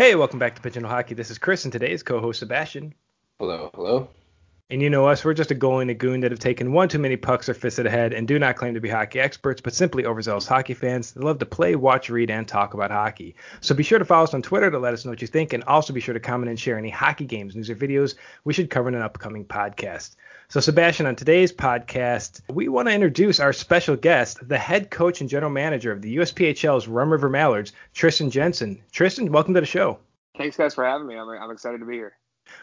Hey, welcome back to Pigeonhole Hockey. This is Chris, and today's co-host Sebastian. Hello, hello. And you know us, we're just a goalie and a goon that have taken one too many pucks or fists at a head and do not claim to be hockey experts, but simply overzealous hockey fans that love to play, watch, read, and talk about hockey. So be sure to follow us on Twitter to let us know what you think, and also be sure to comment and share any hockey games, news, or videos we should cover in an upcoming podcast. So, Sebastian, on today's podcast, we want to introduce our special guest, the head coach and general manager of the USPHL's Rum River Mallards, Tristan Jensen. Tristan, welcome to the show. Thanks, guys, for having me. I'm, I'm excited to be here.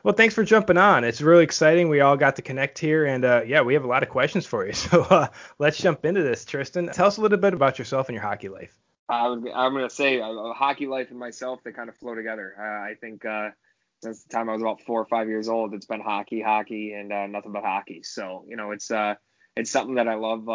Well, thanks for jumping on. It's really exciting. We all got to connect here, and uh, yeah, we have a lot of questions for you. So uh, let's jump into this, Tristan. Tell us a little bit about yourself and your hockey life. I was, I'm to say uh, hockey life and myself, they kind of flow together. Uh, I think uh, since the time I was about four or five years old, it's been hockey, hockey, and uh, nothing but hockey. So, you know, it's it's something that I love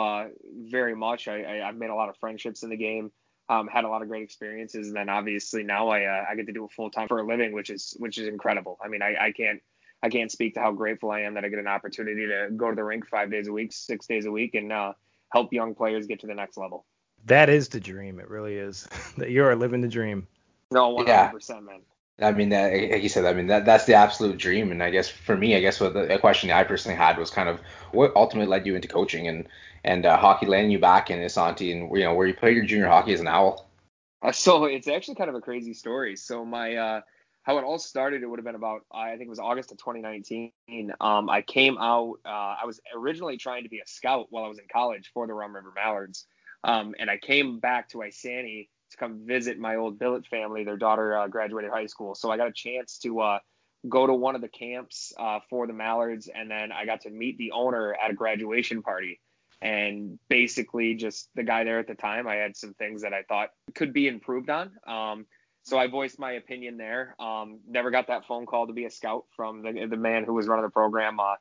very much. I, I, I've made a lot of friendships in the game um, had a lot of great experiences, and then obviously now I uh, I get to do it full time for a living, which is which is incredible. I mean, I, I can't I can't speak to how grateful I am that I get an opportunity to go to the rink five days a week, six days a week, and uh, help young players get to the next level. That is the dream. It really is. that you are living the dream. No, 100%, yeah. man. I mean, that, like you said, I mean that that's the absolute dream. And I guess for me, I guess what the, question I personally had was kind of what ultimately led you into coaching and and uh, hockey landing you back in Isanti and you know where you played your junior hockey as an owl. Uh, so it's actually kind of a crazy story. So my uh, how it all started, it would have been about I think it was August of 2019. Um, I came out. Uh, I was originally trying to be a scout while I was in college for the Rum River Mallards, um, and I came back to Isanti to come visit my old billet family. Their daughter uh, graduated high school, so I got a chance to uh, go to one of the camps uh, for the Mallards, and then I got to meet the owner at a graduation party. And basically just the guy there at the time i had some things that i thought could be improved on. Um, so i voiced my opinion there. Um, never got that phone call to be a scout from the, the man who was running the program. Uh,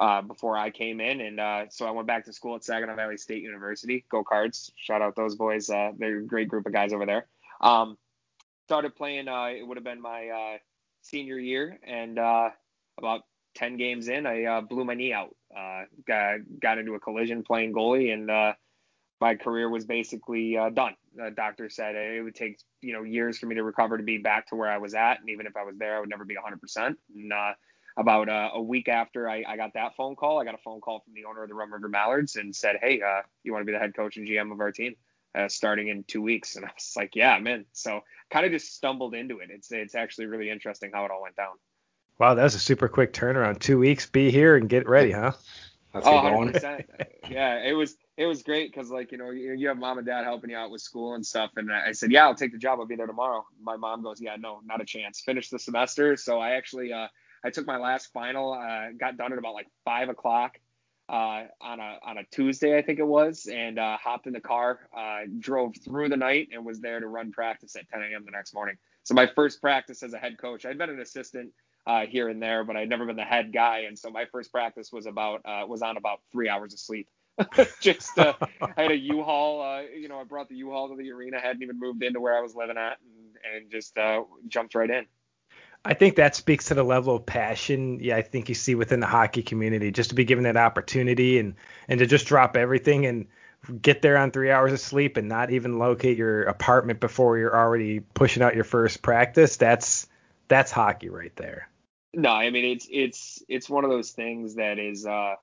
uh, before i came in. And uh, so i went back to school at saginaw valley state university. Go cards. Shout out those boys. Uh, they're a great group of guys over there. Um, started playing uh, it would have been my uh, senior year. And about 10 games in, I uh, blew my knee out. Uh, got, got into a collision playing goalie, and uh, my career was basically uh, done. The doctor said it would take you know years for me to recover to be back to where I was at, and even if I was there, I would never be 100%. And uh, about uh, a week after I, I, got that phone call, I got a phone call from the owner of the Rum River Mallards and said, "Hey, you want to be the head coach and GM of our team?" starting in two weeks, and I was like, "Yeah, I'm in." So kind of just stumbled into it. It's it's actually really interesting how it all went down. Wow, that was a super quick turnaround. Two weeks, be here and get ready, huh? That's oh, 100%. yeah, it was it was great because like you know you, you have mom and dad helping you out with school and stuff, and I said yeah I'll take the job I'll be there tomorrow. My mom goes yeah no not a chance. Finish the semester. So I actually uh, I took my last final, uh, got done at about like five o'clock uh, on a on a Tuesday I think it was, and uh, hopped in the car, uh, drove through the night, and was there to run practice at 10 a.m. the next morning. So my first practice as a head coach. I'd been an assistant uh, here and there, but I'd never been the head guy, and so my first practice was about uh, was on about three hours of sleep. just uh, I had a U-Haul, uh, you know, I brought the U-Haul to the arena, hadn't even moved into where I was living at, and, and just uh, jumped right in. I think that speaks to the level of passion, yeah, I think you see within the hockey community, just to be given that opportunity and and to just drop everything and get there on three hours of sleep and not even locate your apartment before you're already pushing out your first practice. That's that's hockey right there. No, I mean it's it's it's one of those things that is uh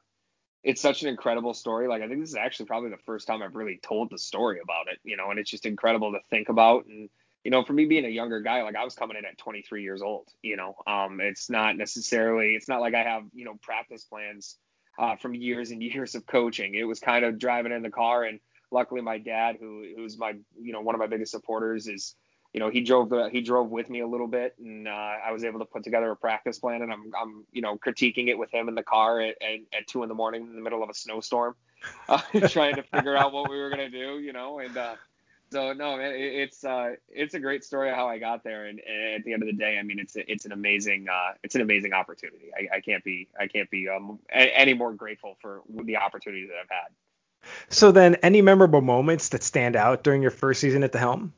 it's such an incredible story. Like I think this is actually probably the first time I've really told the story about it, you know, and it's just incredible to think about and you know, for me being a younger guy, like I was coming in at 23 years old, you know, um, it's not necessarily, it's not like I have, you know, practice plans uh, from years and years of coaching. It was kind of driving in the car, and luckily my dad, who who's my, you know, one of my biggest supporters, is you know, he drove the he drove with me a little bit, and uh, I was able to put together a practice plan, and I'm I'm you know critiquing it with him in the car at, at, at two in the morning in the middle of a snowstorm, uh, trying to figure out what we were gonna do, you know, and uh, so no, man, it, it's uh it's a great story of how I got there, and, and, at the end of the day, I mean, it's it's an amazing uh it's an amazing opportunity. I, I can't be I can't be um any more grateful for the opportunity that I've had. So then, any memorable moments that stand out during your first season at the helm?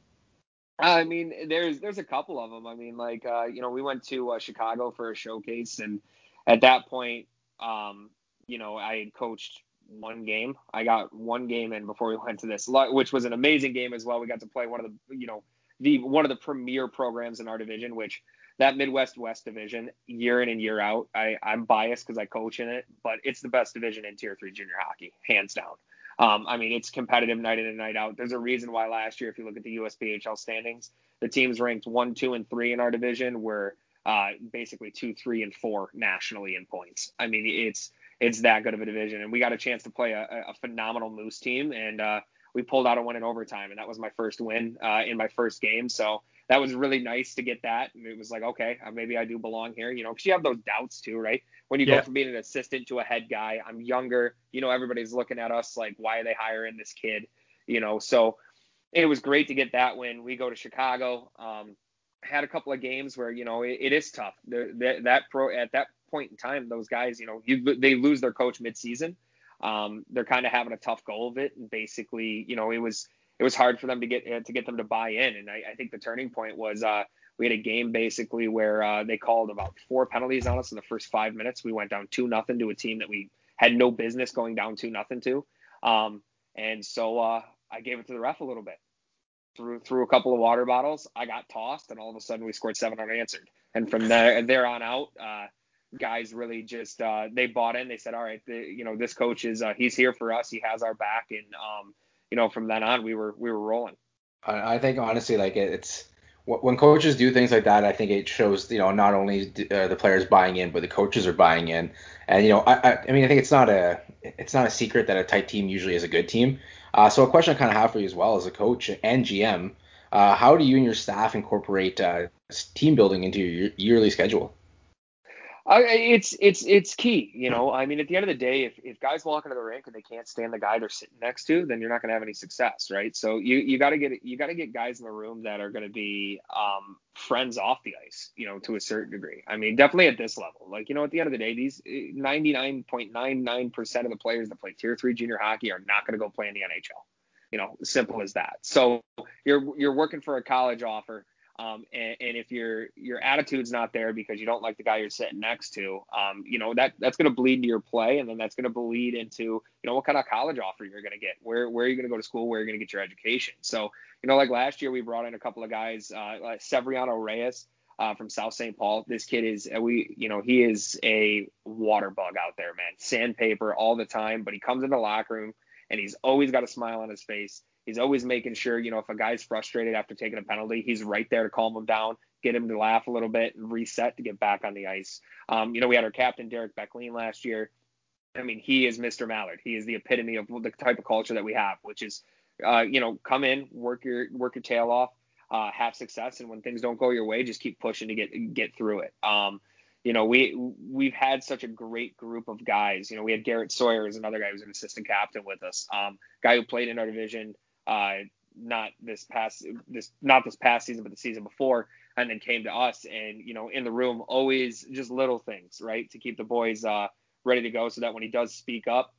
I mean, there's there's a couple of them. I mean, like uh, you know, we went to uh, Chicago for a showcase, and at that point, um, you know, I had coached one game. I got one game in before we went to this, which was an amazing game as well. We got to play one of the you know the one of the premier programs in our division, which that Midwest West division, year in and year out, I, I'm biased because I coach in it, but it's the best division in Tier Three junior hockey, hands down. Um, I mean, it's competitive night in and night out. There's a reason why last year, if you look at the USPHL standings, the teams ranked one, two, and three in our division were uh, basically two, three, and four nationally in points. I mean, it's it's that good of a division, and we got a chance to play a, a phenomenal Moose team, and uh, we pulled out a win in overtime, and that was my first win uh, in my first game. So that was really nice to get that. And it was like, okay, uh, maybe I do belong here, you know, because you have those doubts too, right? When you yeah. go from being an assistant to a head guy, I'm younger, you know, everybody's looking at us like, why are they hiring this kid, you know? So it was great to get that win. We go to Chicago. Um, had a couple of games where you know it, it is tough. The, that pro at that point in time, those guys, you know, you, they lose their coach midseason. Um, they're kind of having a tough go of it, and basically, you know, it was it was hard for them to get uh, to get them to buy in. And I, I think the turning point was uh, we had a game basically where uh, they called about four penalties on us in the first five minutes. We went down two nothing to a team that we had no business going down two nothing to. Um, and so uh, I gave it to the ref a little bit. Threw threw a couple of water bottles. I got tossed, and all of a sudden we scored seven unanswered. And from there there on out, uh, guys really just uh, they bought in. They said, all right, the, you know, this coach is uh, he's here for us. He has our back, and um, you know, from then on, we were we were rolling. I think honestly, like it's when coaches do things like that, I think it shows, you know, not only uh, the players buying in, but the coaches are buying in. And you know, I, I, I mean, I think it's not a it's not a secret that a tight team usually is a good team. Uh, so a question I kind of have for you as well as a coach and GM, uh, how do you and your staff incorporate uh, team building into your yearly schedule? Uh, it's it's it's key, you know. I mean, at the end of the day, if, if guys walk into the rink and they can't stand the guy they're sitting next to, then you're not going to have any success, right? So you you got to get you got to get guys in the room that are going to be um, friends off the ice, you know, to a certain degree. I mean, definitely at this level. Like, you know, at the end of the day, these 99.99% of the players that play Tier Three junior hockey are not going to go play in the NHL. You know, simple as that. So you're you're working for a college offer um, and, and, if your your attitude's not there because you don't like the guy you're sitting next to, um, you know that that's going to bleed into your play, and then that's going to bleed into you know what kind of college offer you're going to get, where where are you going to go to school, where you're going to get your education. So you know, like last year we brought in a couple of guys, uh, like Severiano Reyes uh, from South St. Paul. This kid is uh, we you know he is a water bug out there, man, sandpaper all the time, but he comes in the locker room and he's always got a smile on his face He's always making sure, you know, if a guy's frustrated after taking a penalty, he's right there to calm him down, get him to laugh a little bit, and reset to get back on the ice. Um, you know, we had our captain Derek Becklin last year. I mean, he is Mr. Mallard. He is the epitome of the type of culture that we have, which is, uh, you know, come in, work your work your tail off, uh, have success, and when things don't go your way, just keep pushing to get get through it. Um, you know, we we've had such a great group of guys. You know, we had Garrett Sawyer as another guy who's an assistant captain with us, um, guy who played in our division uh, not this past this not this past season, but the season before, and then came to us and you know in the room always just little things right to keep the boys uh, ready to go so that when he does speak up,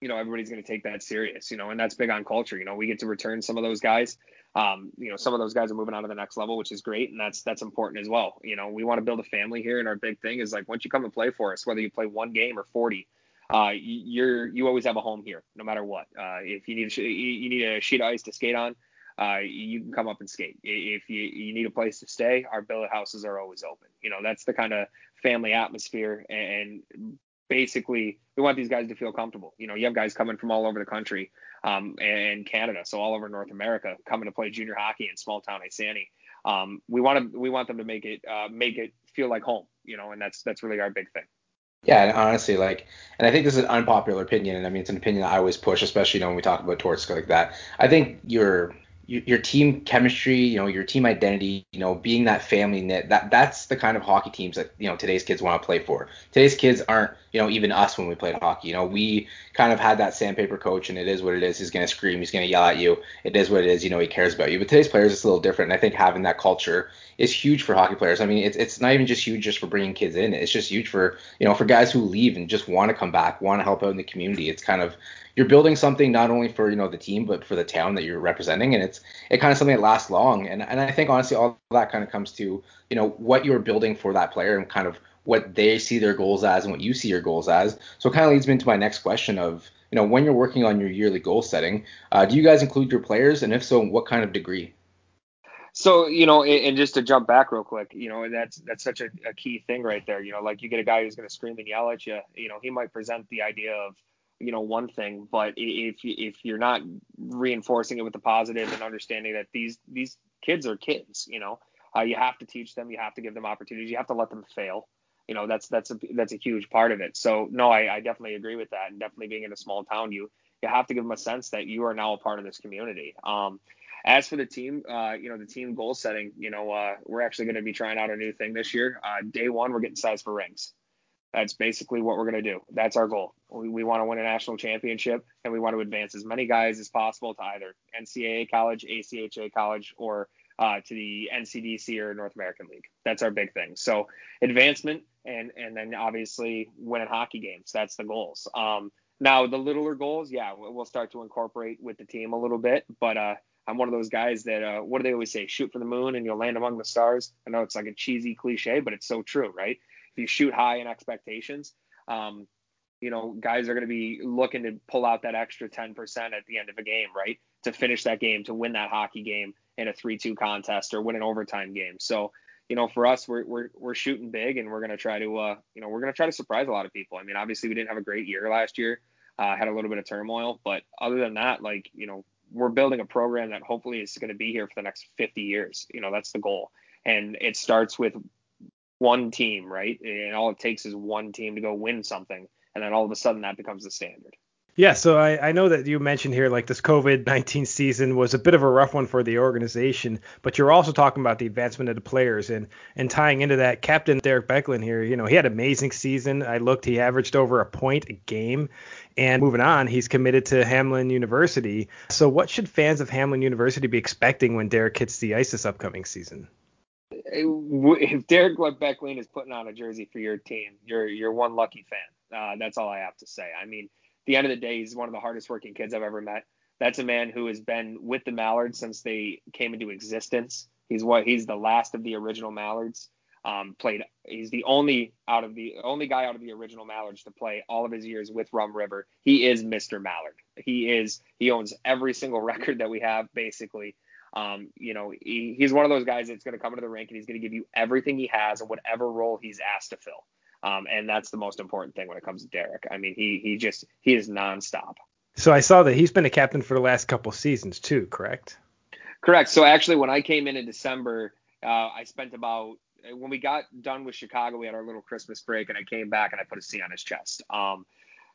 you know everybody's going to take that serious, you know, and that's big on culture. You know, we get to return some of those guys. Um, you know, some of those guys are moving on to the next level, which is great, and that's that's important as well. You know, we want to build a family here, and our big thing is like once you come and play for us, whether you play one game or 40, uh, you're you always have a home here, no matter what. Uh, if you need a, you need a sheet of ice to skate on, uh, you can come up and skate. If you, you need a place to stay, our billet houses are always open. You know, that's the kind of family atmosphere, and basically we want these guys to feel comfortable. You know, you have guys coming from all over the country um, and Canada, so all over North America, coming to play junior hockey in small town Isanti. Um, we want to we want them to make it uh, make it feel like home. You know, and that's that's really our big thing. Yeah, and honestly, like, and I think this is an unpopular opinion, and I mean, it's an opinion that I always push, especially you know, when we talk about Torts like that. I think you're your team chemistry, you know, your team identity, you know, being that family knit, that that's the kind of hockey teams that, you know, today's kids want to play for. Today's kids aren't, you know, even us when we played hockey. You know, we kind of had that sandpaper coach and it is what it is. He's to scream, he's to yell at you. It is what it is, you know, he cares about you. But today's players it's a little different. And I think having that culture is huge for hockey players. I mean, it's it's not even just huge just for bringing kids in. It's just huge for, you know, for guys who leave and just want to come back, want to help out in the community. It's kind of you're building something not only for you know the team but for the town that you're representing and it's it kind of something that lasts long and and I think honestly all that kind of comes to you know what you're building for that player and kind of what they see their goals as and what you see your goals as so it kind of leads me into my next question of you know when you're working on your yearly goal setting uh, do you guys include your players and if so what kind of degree So you know, and just to jump back real quick, you know, that's that's such a, a key thing right there. You know, like you get a guy who's going to scream and yell at you. You know, he might present the idea of you know one thing, but if if you're not reinforcing it with the positive and understanding that these these kids are kids, you know, uh, you have to teach them, you have to give them opportunities, you have to let them fail. You know, that's that's a that's a huge part of it. So no, I, I definitely agree with that, and definitely being in a small town, you you have to give them a sense that you are now a part of this community. Um, as for the team, uh, you know, the team goal setting, you know, uh, we're actually going to be trying out a new thing this year. Uh, day one, we're getting size for rings. That's basically what we're going to do. That's our goal. We, we want to win a national championship and we want to advance as many guys as possible to either NCAA college, ACHA college, or uh, to the NCDC or North American League. That's our big thing. So advancement and and then obviously winning hockey games. That's the goals. Um, now the littler goals, yeah, we'll start to incorporate with the team a little bit, but uh, I'm one of those guys that uh, what do they always say? Shoot for the moon and you'll land among the stars. I know it's like a cheesy cliche, but it's so true, right? If you shoot high in expectations, um, you know, guys are going to be looking to pull out that extra 10% at the end of a game, right? To finish that game, to win that hockey game in a 3-2 contest or win an overtime game. So, you know, for us, we're we're we're shooting big, and we're going to try to, uh, you know, we're going to try to surprise a lot of people. I mean, obviously, we didn't have a great year last year, uh, had a little bit of turmoil, but other than that, like, you know, we're building a program that hopefully is going to be here for the next 50 years. You know, that's the goal. And it starts with one team, right? And all it takes is one team to go win something. And then all of a sudden that becomes the standard. Yeah, so I, I know that you mentioned here like this COVID 19 season was a bit of a rough one for the organization, but you're also talking about the advancement of the players and and tying into that, Captain Derek Becklin here, you know, he had an amazing season. I looked, he averaged over a point a game. And moving on, he's committed to Hamline University. So what should fans of Hamline University be expecting when Derek hits the ice this upcoming season? If Derek Becklin is putting on a jersey for your team, you're you're one lucky fan. Uh, that's all I have to say. I mean the end of the day, he's one of the hardest working kids I've ever met. That's a man who has been with the Mallards since they came into existence. He's what he's the last of the original Mallards. Um, played he's the only out of the only guy out of the original Mallards to play all of his years with Rum River. He is Mr. Mallard. He is he owns every single record that we have basically. Um, you know, he, he's one of those guys that's going to come into the rink and he's going to give you everything he has and whatever role he's asked to fill. Um, and that's the most important thing when it comes to Derek. I mean, he he just he is nonstop. So I saw that he's been a captain for the last couple seasons too, correct? Correct. So actually, when I came in in December, uh, I spent about when we got done with Chicago, we had our little Christmas break, and I came back and I put a C on his chest. Um,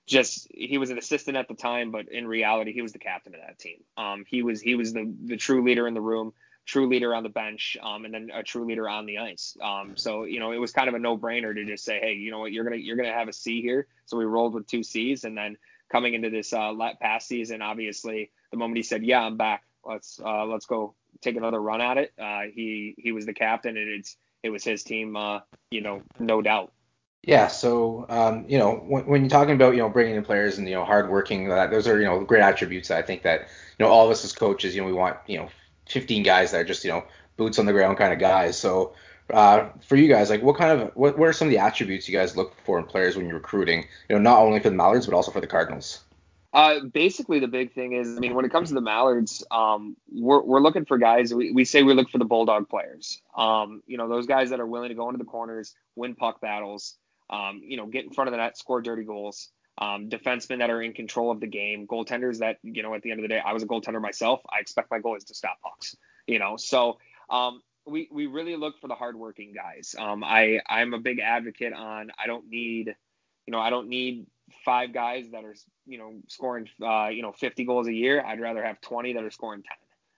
just he was an assistant at the time, but in reality, he was the captain of that team. Um, he was he was the the true leader in the room true leader on the bench, um, and then a true leader on the ice. Um, so you know, it was kind of a no-brainer to just say, hey, you know what, you're gonna you're gonna have a C here. So we rolled with two C's, and then coming into this uh, past season, obviously, the moment he said, yeah, I'm back, let's uh, let's go take another run at it. Uh, he he was the captain, and it's it was his team, uh, you know, no doubt. Yeah, so um, you know when, when, you're talking about you know bringing in players and you know hardworking, that those are you know great attributes that I think that you know all of us as coaches, you know, we want you know 15 guys that are just you know boots on the ground kind of guys. So uh, for you guys, like what kind of what, what are some of the attributes you guys look for in players when you're recruiting? You know, not only for the Mallards but also for the Cardinals. Uh, basically, the big thing is, I mean, when it comes to the Mallards, um, we're, we're looking for guys. We, we say we look for the bulldog players. Um, you know, those guys that are willing to go into the corners, win puck battles, um, you know, get in front of the net, score dirty goals um, defensemen that are in control of the game, goaltenders that, you know, at the end of the day, I was a goaltender myself. I expect my goal is to stop pucks, you know. So um, we, we really look for the hardworking guys. Um, I, I'm a big advocate on I don't need, you know, I don't need five guys that are, you know, scoring, uh, you know, 50 goals a year. I'd rather have 20 that are scoring 10.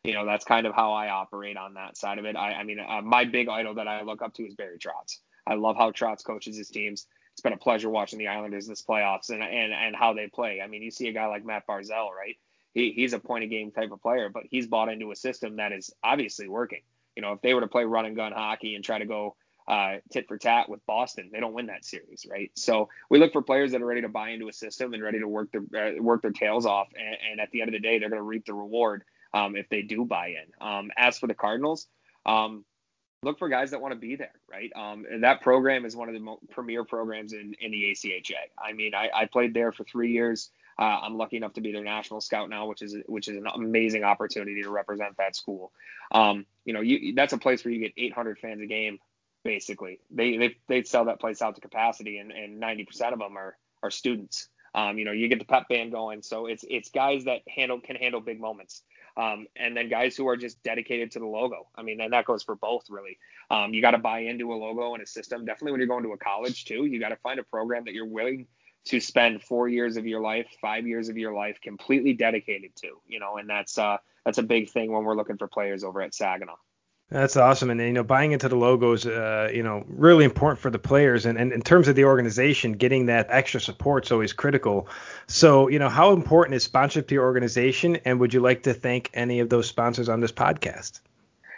You know, that's kind of how I operate on that side of it. I, I mean, uh, my big idol that I look up to is Barry Trotz. I love how Trotz coaches his teams it's been a pleasure watching the Islanders this playoffs and and and how they play. I mean, you see a guy like Matt Barzal, right? He, he's a point of game type of player, but he's bought into a system that is obviously working. You know, if they were to play run and gun hockey and try to go uh, tit for tat with Boston, they don't win that series, right? So we look for players that are ready to buy into a system and ready to work their uh, work their tails off, and, and, at the end of the day, they're going to reap the reward um, if they do buy in. Um, as for the Cardinals, um, look for guys that want to be there, right? Um, that program is one of the mo- premier programs in, in the ACHA. I mean, I, I, played there for three years. Uh, I'm lucky enough to be their national scout now, which is which is an amazing opportunity to represent that school. Um, you know, you, that's a place where you get 800 fans a game, basically. They they they sell that place out to capacity, and and 90% of them are are students. Um, you know, you get the pep band going, so it's it's guys that handle can handle big moments. Um, and then guys who are just dedicated to the logo. I mean, and that goes for both really. Um, you got to buy into a logo and a system. Definitely when you're going to a college too, you got to find a program that you're willing to spend four years of your life, five years of your life completely dedicated to. You know, and that's uh, that's a big thing when we're looking for players over at Saginaw. That's awesome, and you know, buying into the logos, uh, you know, really important for the players, and, and in terms of the organization, getting that extra support is always critical. So, you know, how important is sponsorship to your organization, and would you like to thank any of those sponsors on this podcast?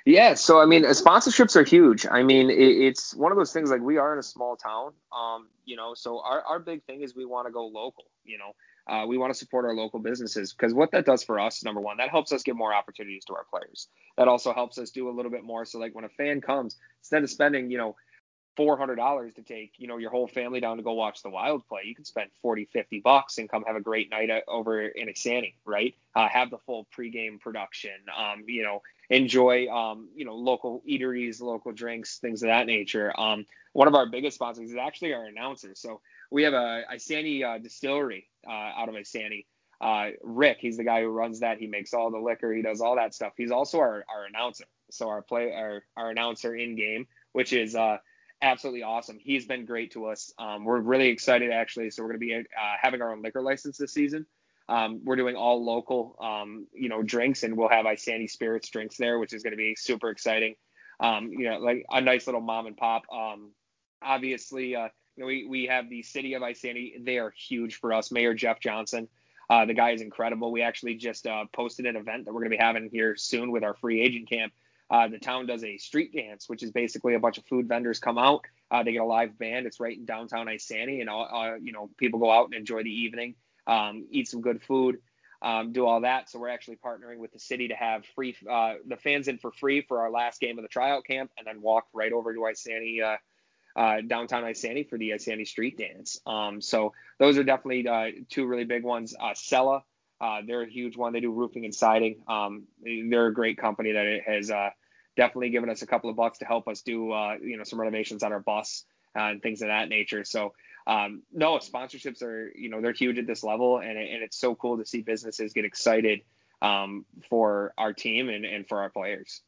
Yeah, so I mean, sponsorships are huge. I mean, it, it's one of those things like we are in a small town, um, you know, so our our big thing is we want to go local, you know. Uh, we want to support our local businesses because what that does for us, number one, that helps us give more opportunities to our players. That also helps us do a little bit more. So like when a fan comes, instead of spending, you know, $400 to take, you know, your whole family down to go watch the Wild play, you can spend 40, 50 bucks and come have a great night over in Isanti, right? Uh, have the full pregame production, um, you know, enjoy, um, you know, local eateries, local drinks, things of that nature. Um, one of our biggest sponsors is actually our announcers. So we have a Isanti uh, distillery uh, out of Isanti. Uh, Rick, he's the guy who runs that. He makes all the liquor. He does all that stuff. He's also our, our announcer. So our play, our, our announcer in game, which is uh, absolutely awesome. He's been great to us. Um, we're really excited actually. So we're going to be uh, having our own liquor license this season. Um, we're doing all local, um, you know, drinks, and we'll have Isanti Spirits drinks there, which is going to be super exciting. Um, you know, like a nice little mom and pop. Um, obviously, uh, we, we have the city of Isanti. They are huge for us. Mayor Jeff Johnson, uh, the guy is incredible. We actually just uh, posted an event that we're going to be having here soon with our free agent camp. Uh, the town does a street dance, which is basically a bunch of food vendors come out. Uh, they get a live band. It's right in downtown Isanti, and uh, you know people go out and enjoy the evening, um, eat some good food, um, do all that. So we're actually partnering with the city to have free uh, the fans in for free for our last game of the tryout camp, and then walk right over to Isanti uh, downtown Isanti for the Isanti Street Dance. Um, so those are definitely uh, two really big ones. Uh, Sella, uh, they're a huge one. They do roofing and siding. Um, they're a great company that has uh, definitely given us a couple of bucks to help us do uh, you know some renovations on our bus and things of that nature. So um, no, sponsorships are you know they're huge at this level, and, and it's so cool to see businesses get excited um, for our team and, and for our players.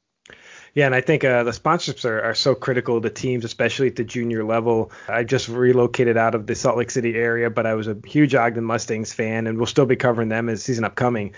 Yeah, and I think uh, the sponsorships are, are so critical to teams, especially at the junior level. I just relocated out of the Salt Lake City area, but I was a huge Ogden Mustangs fan, and we'll still be covering them as season upcoming.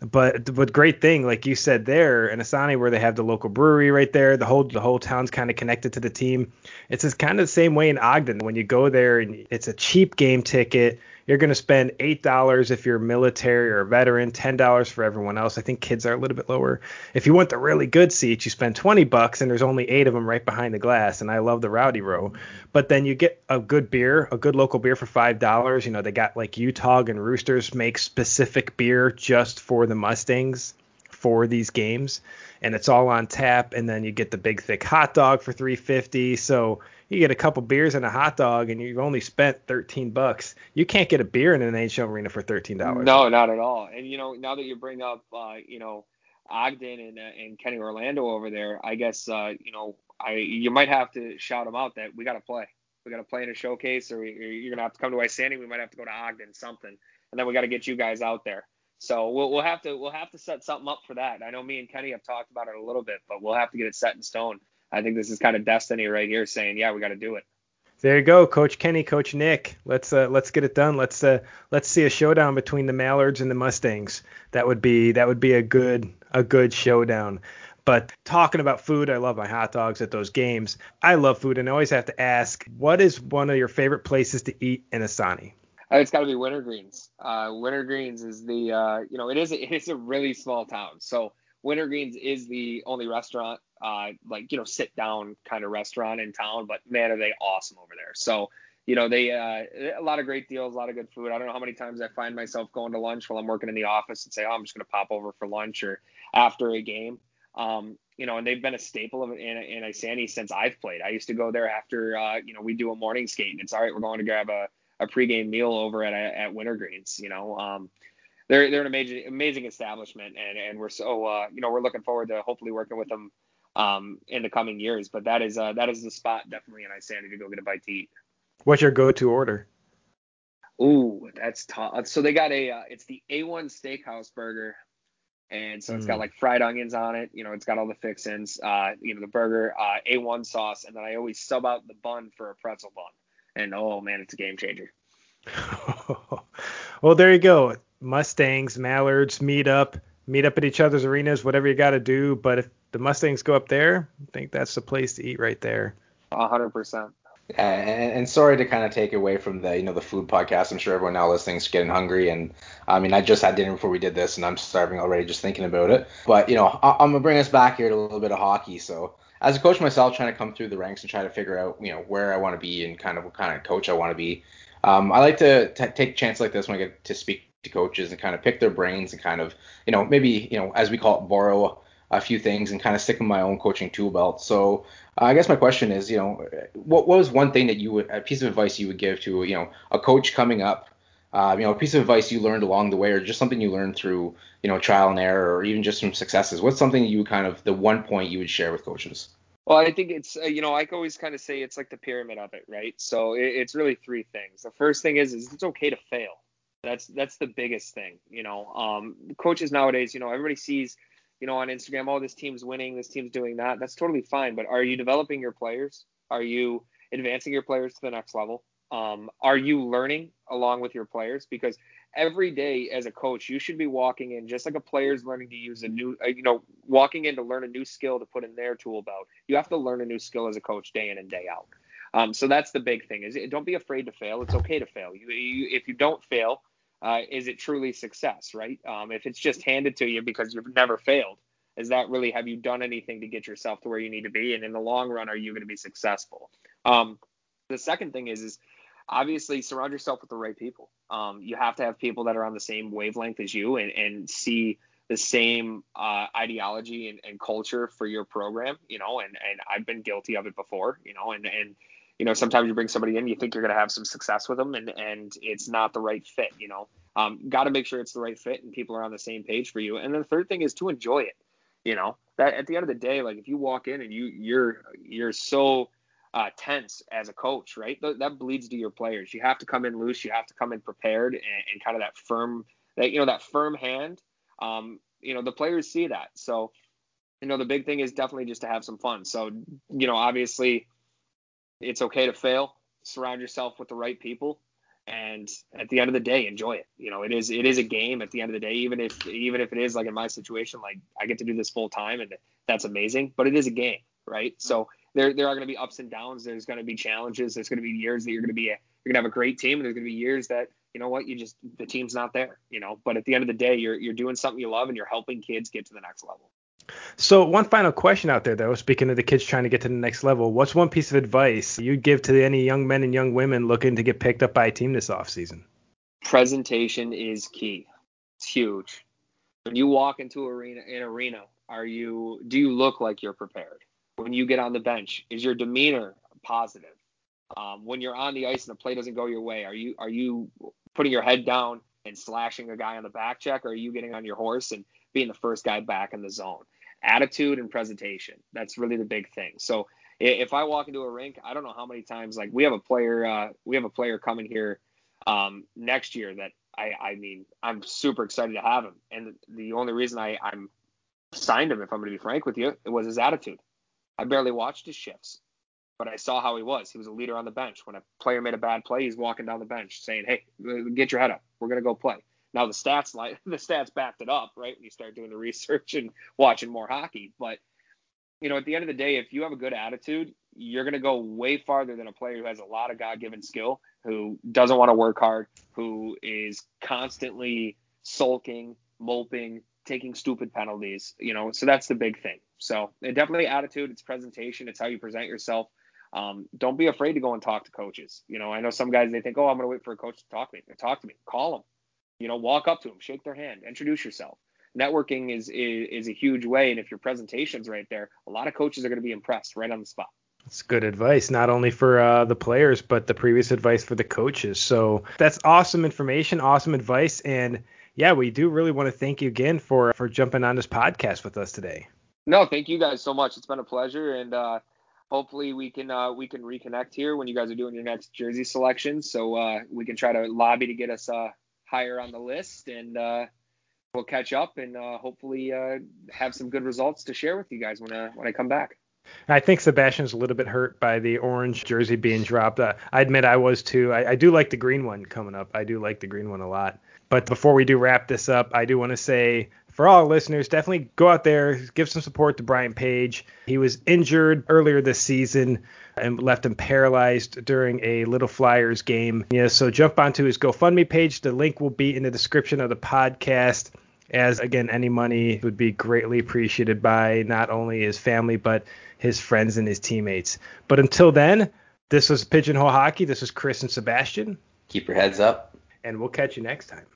But but great thing, like you said there in Isanti, where they have the local brewery right there, the whole the whole town's kind of connected to the team. It's kind of the same way in Ogden. When you go there, and it's a cheap game ticket you're going to spend eight dollars if you're military or a veteran, ten dollars for everyone else. I think kids are a little bit lower. If you want the really good seats, you spend twenty bucks, and there's only eight of them right behind the glass. And I love the rowdy row. But then you get a good beer, a good local beer for five dollars. You know they got like Utah and Roosters make specific beer just for the Mustangs for these games and it's all on tap and then you get the big thick hot dog for 350 so you get a couple beers and a hot dog and you've only spent 13 bucks. You can't get a beer in an NHL arena for $13. No, not at all. And you know, now that you bring up, uh, you know, Ogden and, uh, and Kenny Orlando over there, I guess, uh, you know, I you might have to shout them out that we got to play. We got to play in a showcase, or, we, or you're gonna have to come to Isanti. We might have to go to Ogden, something, and then we got to get you guys out there. So we'll we'll have to we'll have to set something up for that. I know me and Kenny have talked about it a little bit, but we'll have to get it set in stone. I think this is kind of destiny right here, saying, yeah, we got to do it. There you go, Coach Kenny, Coach Nick. Let's uh, let's get it done. Let's uh, let's see a showdown between the Mallards and the Mustangs. That would be that would be a good a good showdown. But talking about food, I love my hot dogs at those games. I love food, and I always have to ask, what is one of your favorite places to eat in Isanti? Uh, it's got to be Wintergreens. Uh, Wintergreens is the uh, you know it is a, it is a really small town, so Wintergreens is the only restaurant uh, like you know sit down kind of restaurant in town, but man are they awesome over there. So you know they uh, a lot of great deals, a lot of good food. I don't know how many times I find myself going to lunch while I'm working in the office and say, oh, I'm just gonna pop over for lunch or after a game. Um, you know, and they've been a staple of in, Isanti since I've played. I used to go there after, uh, you know, we do a morning skate and it's all right. We're going to grab a, a pregame meal over at at Wintergreens. You know, um, they're they're an amazing amazing establishment, and and we're so uh, you know we're looking forward to hopefully working with them um, in the coming years. But that is uh, that is the spot definitely in Isanti to go get a bite to eat. What's your go-to order? Ooh, that's tough. So they got a uh, it's the A1 Steakhouse burger. And so it's got mm. like fried onions on it. You know, it's got all the fixins. Uh, you know, the burger, uh, A1 sauce, and then I always sub out the bun for a pretzel bun. And oh man, it's a game changer. well, there you go. Mustangs, Mallards meet up, meet up at each other's arenas, whatever you got to do. But if the Mustangs go up there, I think that's the place to eat right there. A hundred percent. Yeah, and, and, sorry to kind of take away from the you know the food podcast. I'm sure everyone now listening is getting hungry, and I mean I just had dinner before we did this, and I'm starving already just thinking about it. But you know I, am gonna bring us back here to a little bit of hockey. So as a coach myself, trying to come through the ranks and try to figure out you know where I want to be and kind of what kind of coach I want to be. Um, I like to t- take a chance like this when I get to speak to coaches and kind of pick their brains and kind of you know maybe you know as we call it borrow a few things and kind of stick my own coaching tool belt. So uh, I guess my question is, you know, what, what was one thing that you would, a piece of advice you would give to, you know, a coach coming up, uh, you know, a piece of advice you learned along the way, or just something you learned through, you know, trial and error, or even just some successes. What's something you kind of, the one point you would share with coaches? Well, I think it's, uh, you know, I always kind of say it's like the pyramid of it, right? So it, it's really three things. The first thing is, is it's okay to fail. That's that's the biggest thing, you know. Um, coaches nowadays, you know, everybody sees you know, on Instagram, oh, this team's winning, this team's doing that. That's totally fine. But are you developing your players? Are you advancing your players to the next level? Um, are you learning along with your players? Because every day as a coach, you should be walking in just like a player's learning to use a new, uh, you know, walking in to learn a new skill to put in their tool belt. You have to learn a new skill as a coach day in and day out. Um, so that's the big thing is don't be afraid to fail. It's okay to fail. You, you if you don't fail, uh, is it truly success, right? Um, if it's just handed to you because you've never failed, is that really have you done anything to get yourself to where you need to be? And in the long run, are you going to be successful? Um, the second thing is, is obviously surround yourself with the right people. Um, you have to have people that are on the same wavelength as you and, and see the same uh, ideology and, and, culture for your program, you know, and, and I've been guilty of it before, you know, and, and you know, sometimes you bring somebody in, you think you're going to have some success with them, and and it's not the right fit. You know, um, got to make sure it's the right fit and people are on the same page for you. And then the third thing is to enjoy it. You know, that at the end of the day, like if you walk in and you you're you're so uh, tense as a coach, right? Th- that bleeds to your players. You have to come in loose. You have to come in prepared and, and kind of that firm, that you know, that firm hand. Um, you know, the players see that. So, you know, the big thing is definitely just to have some fun. So, you know, obviously it's okay to fail. Surround yourself with the right people, and at the end of the day, enjoy it. You know, it is it is a game. At the end of the day, even if even if it is like in my situation, like I get to do this full time, and that's amazing. But it is a game, right? So there there are going to be ups and downs. There's going to be challenges. There's going to be years that you're going to be you're going to have a great team, and there's going to be years that you know what you just the team's not there. You know, but at the end of the day, you're you're doing something you love, and you're helping kids get to the next level. So one final question out there though, speaking of the kids trying to get to the next level, what's one piece of advice you'd give to any young men and young women looking to get picked up by a team this offseason? Presentation is key. It's huge. When you walk into arena an arena, are you do you look like you're prepared? When you get on the bench, is your demeanor positive? Um, when you're on the ice and the play doesn't go your way, are you are you putting your head down and slashing a guy on the back check, or are you getting on your horse and being the first guy back in the zone? Attitude and presentation. That's really the big thing. So if I walk into a rink, I don't know how many times like we have a player uh, we have a player coming here um, next year that I I mean I'm super excited to have him. And the only reason I I'm signed him, if I'm going to be frank with you, it was his attitude. I barely watched his shifts, but I saw how he was. He was a leader on the bench. When a player made a bad play, he's walking down the bench saying, "Hey, get your head up. We're going to go play." Now the stats like the stats backed it up, right? When you start doing the research and watching more hockey, but you know, at the end of the day, if you have a good attitude, you're going to go way farther than a player who has a lot of God-given skill, who doesn't want to work hard, who is constantly sulking, moping, taking stupid penalties. You know, so that's the big thing. So definitely attitude, it's presentation, it's how you present yourself. Um, don't be afraid to go and talk to coaches. You know, I know some guys they think, oh, I'm going to wait for a coach to talk to me. Talk to me. Call them. You know, walk up to them, shake their hand, introduce yourself. Networking is, is is a huge way, and if your presentation's right there, a lot of coaches are going to be impressed right on the spot. That's good advice, not only for uh, the players, but the previous advice for the coaches. So that's awesome information, awesome advice, and yeah, we do really want to thank you again for for jumping on this podcast with us today. No, thank you guys so much. It's been a pleasure, and uh, hopefully we can uh, we can reconnect here when you guys are doing your next jersey selection, so uh, we can try to lobby to get us uh, higher on the list, and uh, we'll catch up and uh, hopefully have some good results to share with you guys when I, when I come back. I think Sebastian's a little bit hurt by the orange jersey being dropped. Uh, I admit I was too. I, I, do like the green one coming up. I do like the green one a lot. But before we do wrap this up, I do want to say for all listeners, definitely go out there, give some support to Brian Page. He was injured earlier this season and left him paralyzed during a Little Flyers game. Yeah, so jump onto his GoFundMe page. The link will be in the description of the podcast as again any money would be greatly appreciated by not only his family but his friends and his teammates. But until then, this was Pigeonhole Hockey. This was Chris and Sebastian. Keep your heads up. And we'll catch you next time.